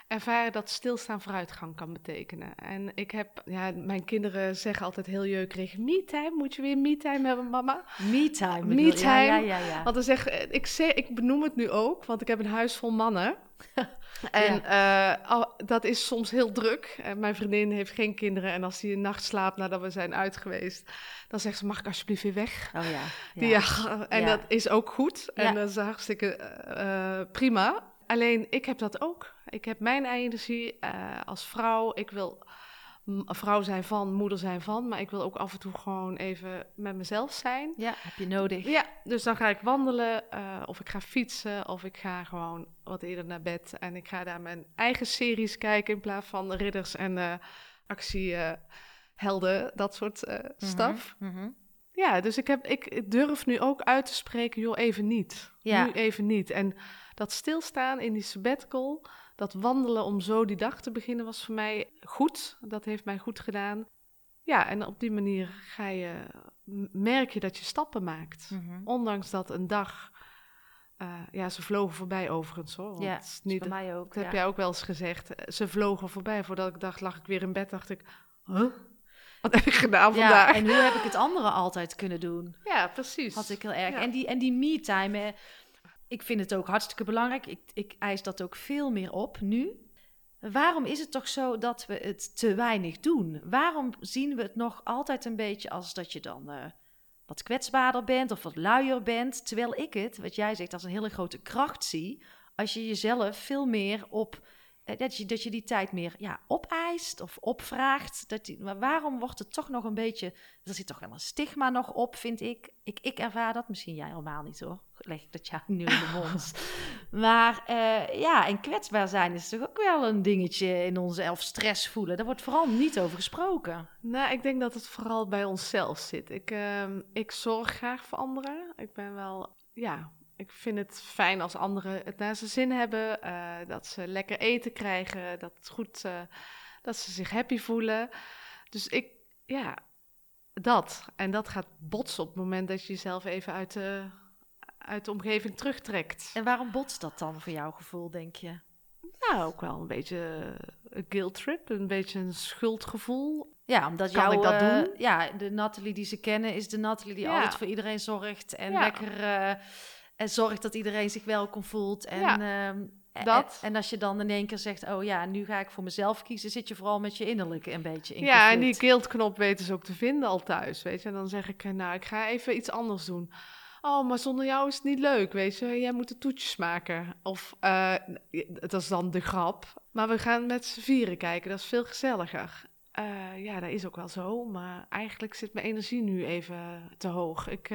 [SPEAKER 1] ervaren dat stilstaan vooruitgang kan betekenen. En ik heb, ja, mijn kinderen zeggen altijd heel jeukrig, me-time, moet je weer me-time hebben, mama?
[SPEAKER 2] Me-time.
[SPEAKER 1] Me-time.
[SPEAKER 2] Ja, ja, ja. ja.
[SPEAKER 1] Want dan zeg ik, zeg, ik benoem het nu ook, want ik heb een huis vol mannen. En eh, al- dat is soms heel druk. Mijn vriendin heeft geen kinderen. En als die een nacht slaapt nadat we zijn uit geweest, dan zegt ze: Mag ik alsjeblieft weer weg?
[SPEAKER 2] Oh ja.
[SPEAKER 1] Die, ja. en
[SPEAKER 2] Ja.
[SPEAKER 1] dat is ook goed. En
[SPEAKER 2] Ja.
[SPEAKER 1] dat is hartstikke eh, eh, prima. Alleen ik heb dat ook. Ik heb mijn energie eh, als vrouw. Ik wil vrouw zijn van, moeder zijn van. Maar ik wil ook af en toe gewoon even met mezelf zijn.
[SPEAKER 2] Ja, heb je nodig.
[SPEAKER 1] Ja, dus dan ga ik wandelen, eh, of ik ga fietsen, of ik ga gewoon wat eerder naar bed. En ik ga daar mijn eigen series kijken in plaats van ridders en eh actiehelden, dat soort eh staf.
[SPEAKER 2] Mhm, mhm.
[SPEAKER 1] Ja, dus ik, heb, ik durf nu ook uit te spreken, joh, even niet.
[SPEAKER 2] Ja.
[SPEAKER 1] Nu even niet. En dat stilstaan in die sabbatical, dat wandelen om zo die dag te beginnen, was voor mij goed. Dat heeft mij goed gedaan. Ja, en op die manier ga je, merk je dat je stappen maakt.
[SPEAKER 2] Mhm.
[SPEAKER 1] Ondanks dat een dag, eh, ja, ze vlogen voorbij overigens hoor. Want
[SPEAKER 2] Ja,
[SPEAKER 1] het is niet,
[SPEAKER 2] bij mij ook.
[SPEAKER 1] dat heb jij ook wel eens gezegd. Eh, Ze vlogen voorbij. Voordat ik dacht, lag ik weer in bed, dacht ik, huh? Wat heb ik gedaan vandaag?
[SPEAKER 2] Ja, en hoe heb ik het andere altijd kunnen doen?
[SPEAKER 1] Ja, precies.
[SPEAKER 2] Had ik heel erg. En die, en die me-time, ik vind het ook hartstikke belangrijk. Ik, ik eis dat ook veel meer op nu. Waarom is het toch zo dat we het te weinig doen? Waarom zien we het nog altijd een beetje als dat je dan eh, wat kwetsbaarder bent of wat luier bent? Terwijl ik het, wat jij zegt, als een hele grote kracht zie. Als je jezelf veel meer op. eh, Dat je, dat je die tijd meer ja, opeist of opvraagt. Dat die, maar waarom wordt het toch nog een beetje. Er zit toch wel een stigma nog op, vind ik. Ik, ik ervaar dat. Misschien jij helemaal niet hoor. Leg ik dat jou nu in de mond. maar eh, ja, en kwetsbaar zijn is toch ook wel een dingetje in onze elf stress voelen. Daar wordt vooral niet over gesproken.
[SPEAKER 1] Nou, ik denk dat het vooral bij onszelf zit. Ik, ehm, ik zorg graag voor anderen. Ik ben wel, ja, ik vind het fijn als anderen het naar zijn zin hebben. eh, dat ze lekker eten krijgen. Dat het goed, eh, dat ze zich happy voelen. Dus ik, ja, dat. En dat gaat botsen op het moment dat je jezelf even uit de, uit de omgeving terugtrekt.
[SPEAKER 2] En waarom botst dat dan voor jouw gevoel, denk je?
[SPEAKER 1] Nou, ook wel een beetje een guilt trip, een beetje een schuldgevoel.
[SPEAKER 2] Ja, omdat
[SPEAKER 1] Kan
[SPEAKER 2] jou,
[SPEAKER 1] ik dat
[SPEAKER 2] eh,
[SPEAKER 1] doen?
[SPEAKER 2] Ja, de Nathalie die ze kennen is de Nathalie die
[SPEAKER 1] Ja.
[SPEAKER 2] altijd voor iedereen zorgt. En
[SPEAKER 1] Ja.
[SPEAKER 2] lekker en zorgt dat iedereen zich welkom voelt. En,
[SPEAKER 1] Ja,
[SPEAKER 2] ehm, en-
[SPEAKER 1] dat.
[SPEAKER 2] En, als je dan in één keer zegt, oh ja, nu ga ik voor mezelf kiezen, zit je vooral met je innerlijke een beetje in
[SPEAKER 1] Ja, en die
[SPEAKER 2] conflict.
[SPEAKER 1] guilt-knop weten ze ook te vinden al thuis, weet je. En dan zeg ik, eh, nou, ik ga even iets anders doen. Oh, maar zonder jou is het niet leuk, weet je. Jij moet de toetjes maken. Of, eh, dat is dan de grap. Maar we gaan met z'n vieren kijken, dat is veel gezelliger. Eh, ja, dat is ook wel zo. Maar eigenlijk zit mijn energie nu even te hoog. Ik,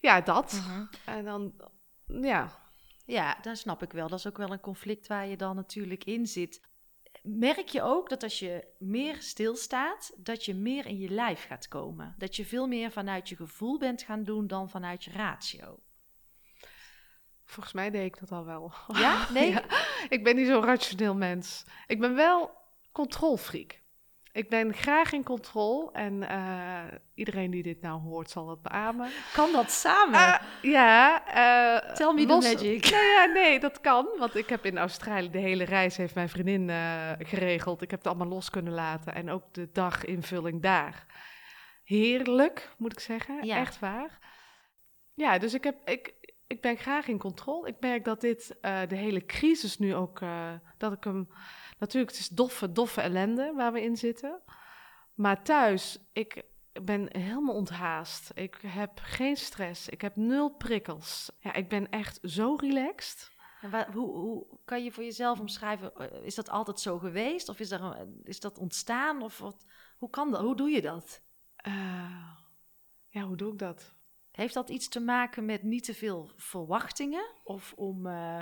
[SPEAKER 1] ja, dat.
[SPEAKER 2] Mhm.
[SPEAKER 1] En dan, ja,
[SPEAKER 2] Ja, dat snap ik wel. Dat is ook wel een conflict waar je dan natuurlijk in zit. Merk je ook dat als je meer stilstaat, dat je meer in je lijf gaat komen? Dat je veel meer vanuit je gevoel bent gaan doen dan vanuit je ratio?
[SPEAKER 1] volgens mij deed ik dat al wel.
[SPEAKER 2] Ja? Nee?
[SPEAKER 1] Ja, ik ben niet zo'n rationeel mens. Ik ben wel controlfreak. Ik ben graag in controle en eh, iedereen die dit nou hoort zal het beamen.
[SPEAKER 2] Kan dat samen?
[SPEAKER 1] Uh, ja. Uh,
[SPEAKER 2] Tell me los, the magic.
[SPEAKER 1] Nou ja, nee, dat kan. Want ik heb in Australië de hele reis heeft mijn vriendin uh, geregeld. Ik heb het allemaal los kunnen laten. En ook de daginvulling daar. Heerlijk, moet ik zeggen. Ja. Echt waar. Ja, dus ik, heb, ik, ik ben graag in controle. Ik merk dat dit, de hele crisis nu ook, dat ik hem Natuurlijk, het is doffe, doffe ellende waar we in zitten. Maar thuis, ik ben helemaal onthaast. Ik heb geen stress. Ik heb nul prikkels. Ja, ik ben echt zo relaxed.
[SPEAKER 2] En waar, hoe, hoe, kan je voor jezelf omschrijven? Eh, is dat altijd zo geweest? Of is, er, is dat ontstaan? Of wat, hoe kan dat? Hoe doe je dat?
[SPEAKER 1] Uh, ja, hoe doe ik dat?
[SPEAKER 2] Heeft dat iets te maken met niet te veel verwachtingen? Of om... Uh,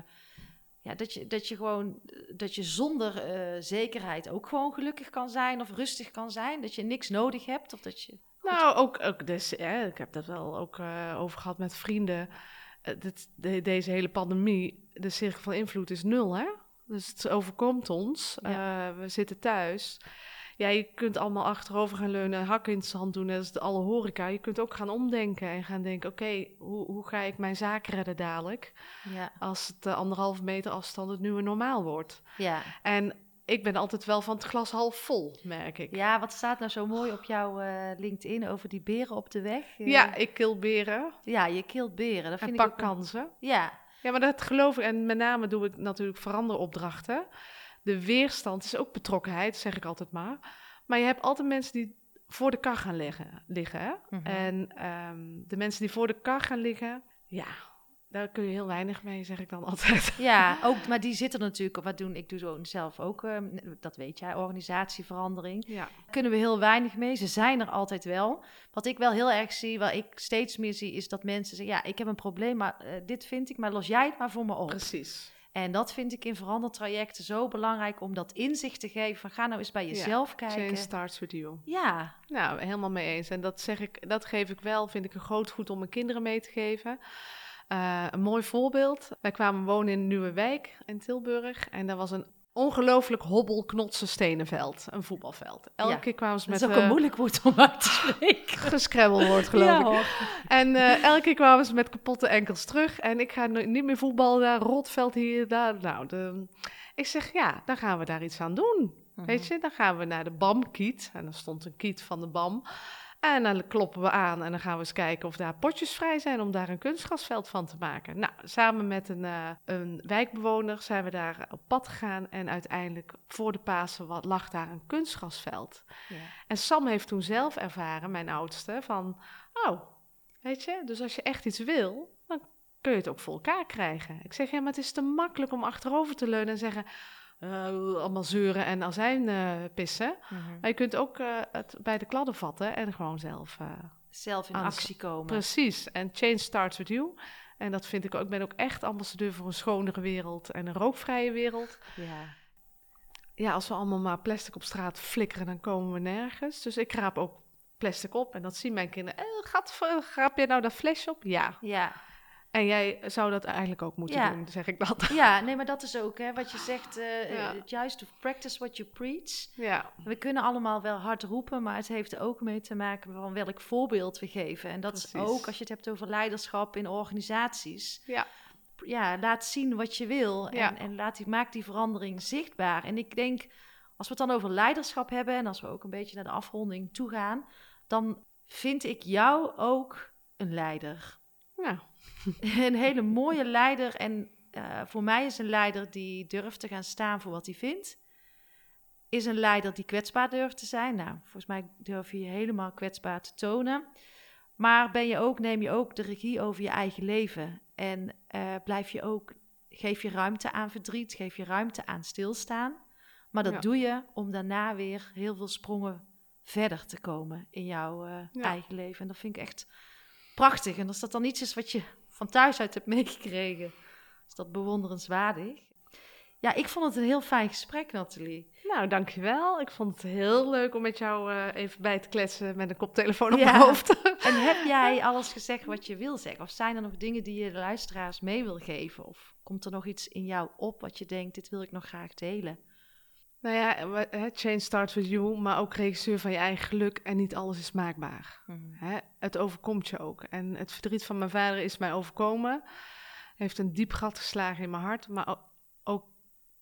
[SPEAKER 2] ja, dat, je, dat je gewoon, dat je zonder uh, zekerheid ook gewoon gelukkig kan zijn of rustig kan zijn. Dat je niks nodig hebt of dat je...
[SPEAKER 1] Nou, ook, ook dus, hè, ik heb dat wel ook uh, over gehad met vrienden. Uh, dit, de, deze hele pandemie, de cirkel van invloed is nul, hè? Dus het overkomt ons. Ja. we zitten thuis ja, je kunt allemaal achterover gaan leunen, hakken in het zand doen, dat is de alle horeca. Je kunt ook gaan omdenken en gaan denken, oké, hoe, hoe ga ik mijn zaak redden dadelijk? Ja. Als het uh, anderhalve meter afstand het nieuwe normaal wordt. Ja. En ik ben altijd wel van het glas half vol, merk ik.
[SPEAKER 2] Ja, wat staat nou zo mooi op jouw uh, LinkedIn over die beren op de weg?
[SPEAKER 1] Uh, ja, ik kill beren.
[SPEAKER 2] Ja, je kilt beren. Dat vind
[SPEAKER 1] en
[SPEAKER 2] ik
[SPEAKER 1] pak ook... kansen. Ja. Ja, maar dat geloof ik. En met name doe ik natuurlijk veranderopdrachten de weerstand is ook betrokkenheid, zeg ik altijd maar. Maar je hebt altijd mensen die voor de kar gaan liggen. liggen hè? Mhm. En ehm, de mensen die voor de kar gaan liggen, ja, daar kun je heel weinig mee, zeg ik dan altijd.
[SPEAKER 2] Ja, ook, maar die zitten natuurlijk, wat doen, ik doe zo zelf ook, ehm, dat weet jij, organisatieverandering. Ja. Kunnen we heel weinig mee, ze zijn er altijd wel. Wat ik wel heel erg zie, wat ik steeds meer zie, is dat mensen zeggen, ja, ik heb een probleem, maar uh, dit vind ik, maar los jij het maar voor me op.
[SPEAKER 1] Precies.
[SPEAKER 2] En dat vind ik in verandertrajecten zo belangrijk om dat inzicht te geven. Van ga nou eens bij jezelf kijken.
[SPEAKER 1] Change starts with you.
[SPEAKER 2] Ja.
[SPEAKER 1] Nou, helemaal mee eens. En dat zeg ik, dat geef ik wel, vind ik een groot goed om mijn kinderen mee te geven. Uh, een mooi voorbeeld. Wij kwamen wonen in een nieuwe wijk in Tilburg. En daar was een ongelooflijk hobbelknotse stenenveld, een voetbalveld. Elke keer kwamen ze met...
[SPEAKER 2] Dat is ook een uh, moeilijk woord om uit te spreken.
[SPEAKER 1] Gescrabbelwoord, geloof ja, ik. Hoor. En uh, elke keer kwamen ze met kapotte enkels terug. En ik ga niet meer voetballen daar, rotveld hier, daar. Nou, de, ik zeg, ja, dan gaan we daar iets aan doen. Mhm. Weet je, dan gaan we naar de BAM-kiet. En dan stond een kiet van de BAM. En dan kloppen we aan en dan gaan we eens kijken of daar potjes vrij zijn om daar een kunstgrasveld van te maken. Nou, samen met een, uh, een wijkbewoner zijn we daar op pad gegaan en uiteindelijk voor de Pasen wat, lag daar een kunstgrasveld. Ja. En Sam heeft toen zelf ervaren, mijn oudste, van, oh, weet je, dus als je echt iets wil, dan kun je het ook voor elkaar krijgen. Ik zeg, ja, maar het is te makkelijk om achterover te leunen en zeggen, allemaal zeuren en azijn uh, pissen. Mm -hmm. Maar je kunt ook uh, het bij de kladden vatten en gewoon zelf...
[SPEAKER 2] zelf in actie komen.
[SPEAKER 1] Precies. En change starts with you. En dat vind ik ook. Ik ben ook echt ambassadeur voor een schonere wereld en een rookvrije wereld. Ja. Ja, als we allemaal maar plastic op straat flikkeren, dan komen we nergens. Dus ik raap ook plastic op en dat zien mijn kinderen. Eh, gat, graap je nou dat flesje op? Ja. Ja. En jij zou dat eigenlijk ook moeten doen, zeg ik dat.
[SPEAKER 2] Ja, nee, maar dat is ook hè, wat je zegt. Uh, ja. Juist to practice what you preach. Ja. We kunnen allemaal wel hard roepen, maar het heeft er ook mee te maken van welk voorbeeld we geven. En dat is ook als je het hebt over leiderschap in organisaties. Ja. Ja, laat zien wat je wil en, en laat die, maak die verandering zichtbaar. En ik denk, als we het dan over leiderschap hebben en als we ook een beetje naar de afronding toe gaan, dan vind ik jou ook een leider. Ja. een hele mooie leider. En uh, voor mij is een leider die durft te gaan staan voor wat hij vindt. Is een leider die kwetsbaar durft te zijn. Nou, volgens mij durf je je helemaal kwetsbaar te tonen. Maar ben je ook, neem je ook de regie over je eigen leven. En uh, blijf je ook, geef je ruimte aan verdriet, geef je ruimte aan stilstaan. Maar dat ja. doe je om daarna weer heel veel sprongen verder te komen in jouw uh, ja. eigen leven. En dat vind ik echt prachtig. En als dat dan iets is wat je van thuis uit hebt meegekregen, is dat bewonderenswaardig. Ja, ik vond het een heel fijn gesprek, Nathalie.
[SPEAKER 1] Nou, dankjewel. Ik vond het heel leuk om met jou uh, even bij te kletsen met een koptelefoon op ja. mijn hoofd.
[SPEAKER 2] En heb jij alles gezegd wat je wil zeggen? Of zijn er nog dingen die je de luisteraars mee wil geven? Of komt er nog iets in jou op wat je denkt, dit wil ik nog graag delen?
[SPEAKER 1] Nou ja, change starts with you, maar ook regisseur van je eigen geluk en niet alles is maakbaar. Hè, het overkomt je ook. En het verdriet van mijn vader is mij overkomen. Heeft een diep gat geslagen in mijn hart. Maar ook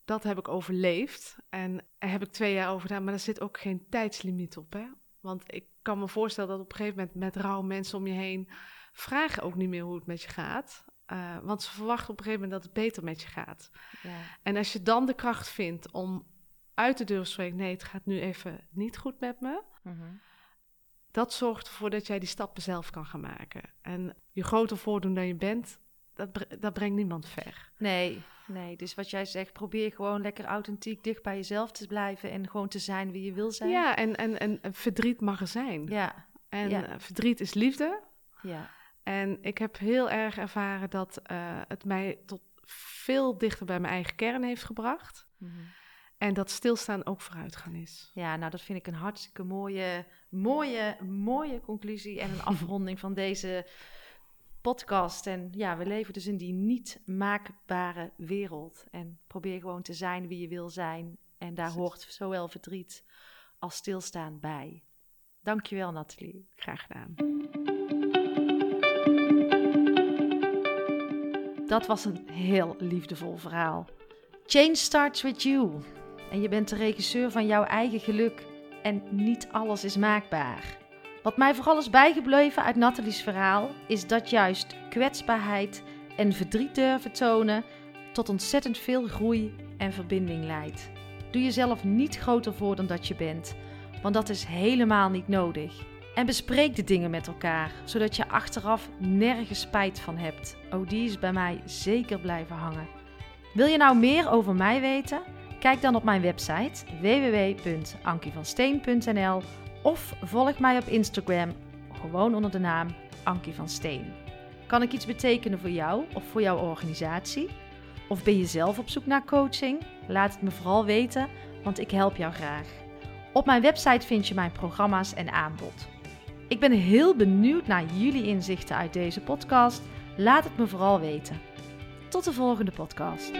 [SPEAKER 1] dat heb ik overleefd. En daar heb ik twee jaar over gedaan. Maar er zit ook geen tijdslimiet op. Hè? Want ik kan me voorstellen dat op een gegeven moment met rouw mensen om je heen vragen ook niet meer hoe het met je gaat. Eh, want ze verwachten op een gegeven moment dat het beter met je gaat.
[SPEAKER 2] Ja.
[SPEAKER 1] En als je dan de kracht vindt om uit de deur spreken: nee, het gaat nu even niet goed met me
[SPEAKER 2] Mhm.
[SPEAKER 1] dat zorgt ervoor dat jij die stappen zelf kan gaan maken. En je groter voordoen dan je bent, dat, dat brengt niemand ver.
[SPEAKER 2] Nee, nee. Dus wat jij zegt, probeer gewoon lekker authentiek dicht bij jezelf te blijven en gewoon te zijn wie je wil zijn.
[SPEAKER 1] Ja, en, en, en en verdriet mag er zijn.
[SPEAKER 2] Ja,
[SPEAKER 1] En
[SPEAKER 2] ja.
[SPEAKER 1] eh, verdriet is liefde.
[SPEAKER 2] ja.
[SPEAKER 1] En ik heb heel erg ervaren dat eh, het mij tot veel dichter bij mijn eigen kern heeft gebracht.
[SPEAKER 2] Mhm.
[SPEAKER 1] En dat stilstaan ook vooruitgang is.
[SPEAKER 2] Ja, nou dat vind ik een hartstikke mooie, mooie, mooie conclusie en een afronding van deze podcast. En ja, we leven dus in die niet maakbare wereld. En probeer gewoon te zijn wie je wil zijn. En daar hoort zowel verdriet als stilstaan bij. Dankjewel, Nathalie.
[SPEAKER 1] Graag gedaan.
[SPEAKER 2] Dat was een heel liefdevol verhaal. Change starts with you. En je bent de regisseur van jouw eigen geluk. En niet alles is maakbaar. Wat mij vooral is bijgebleven uit Nathalie's verhaal is dat juist kwetsbaarheid en verdriet durven tonen tot ontzettend veel groei en verbinding leidt. Doe jezelf niet groter voor dan dat je bent, want dat is helemaal niet nodig. En bespreek de dingen met elkaar, zodat je achteraf nergens spijt van hebt. Oh, die is bij mij zeker blijven hangen. Wil je nou meer over mij weten? Kijk dan op mijn website www.ankievansteen.nl of volg mij op Instagram, gewoon onder de naam Ankie van Steen. Kan ik iets betekenen voor jou of voor jouw organisatie? Of ben je zelf op zoek naar coaching? Laat het me vooral weten, want ik help jou graag. Op mijn website vind je mijn programma's en aanbod. Ik ben heel benieuwd naar jullie inzichten uit deze podcast. Laat het me vooral weten. Tot de volgende podcast.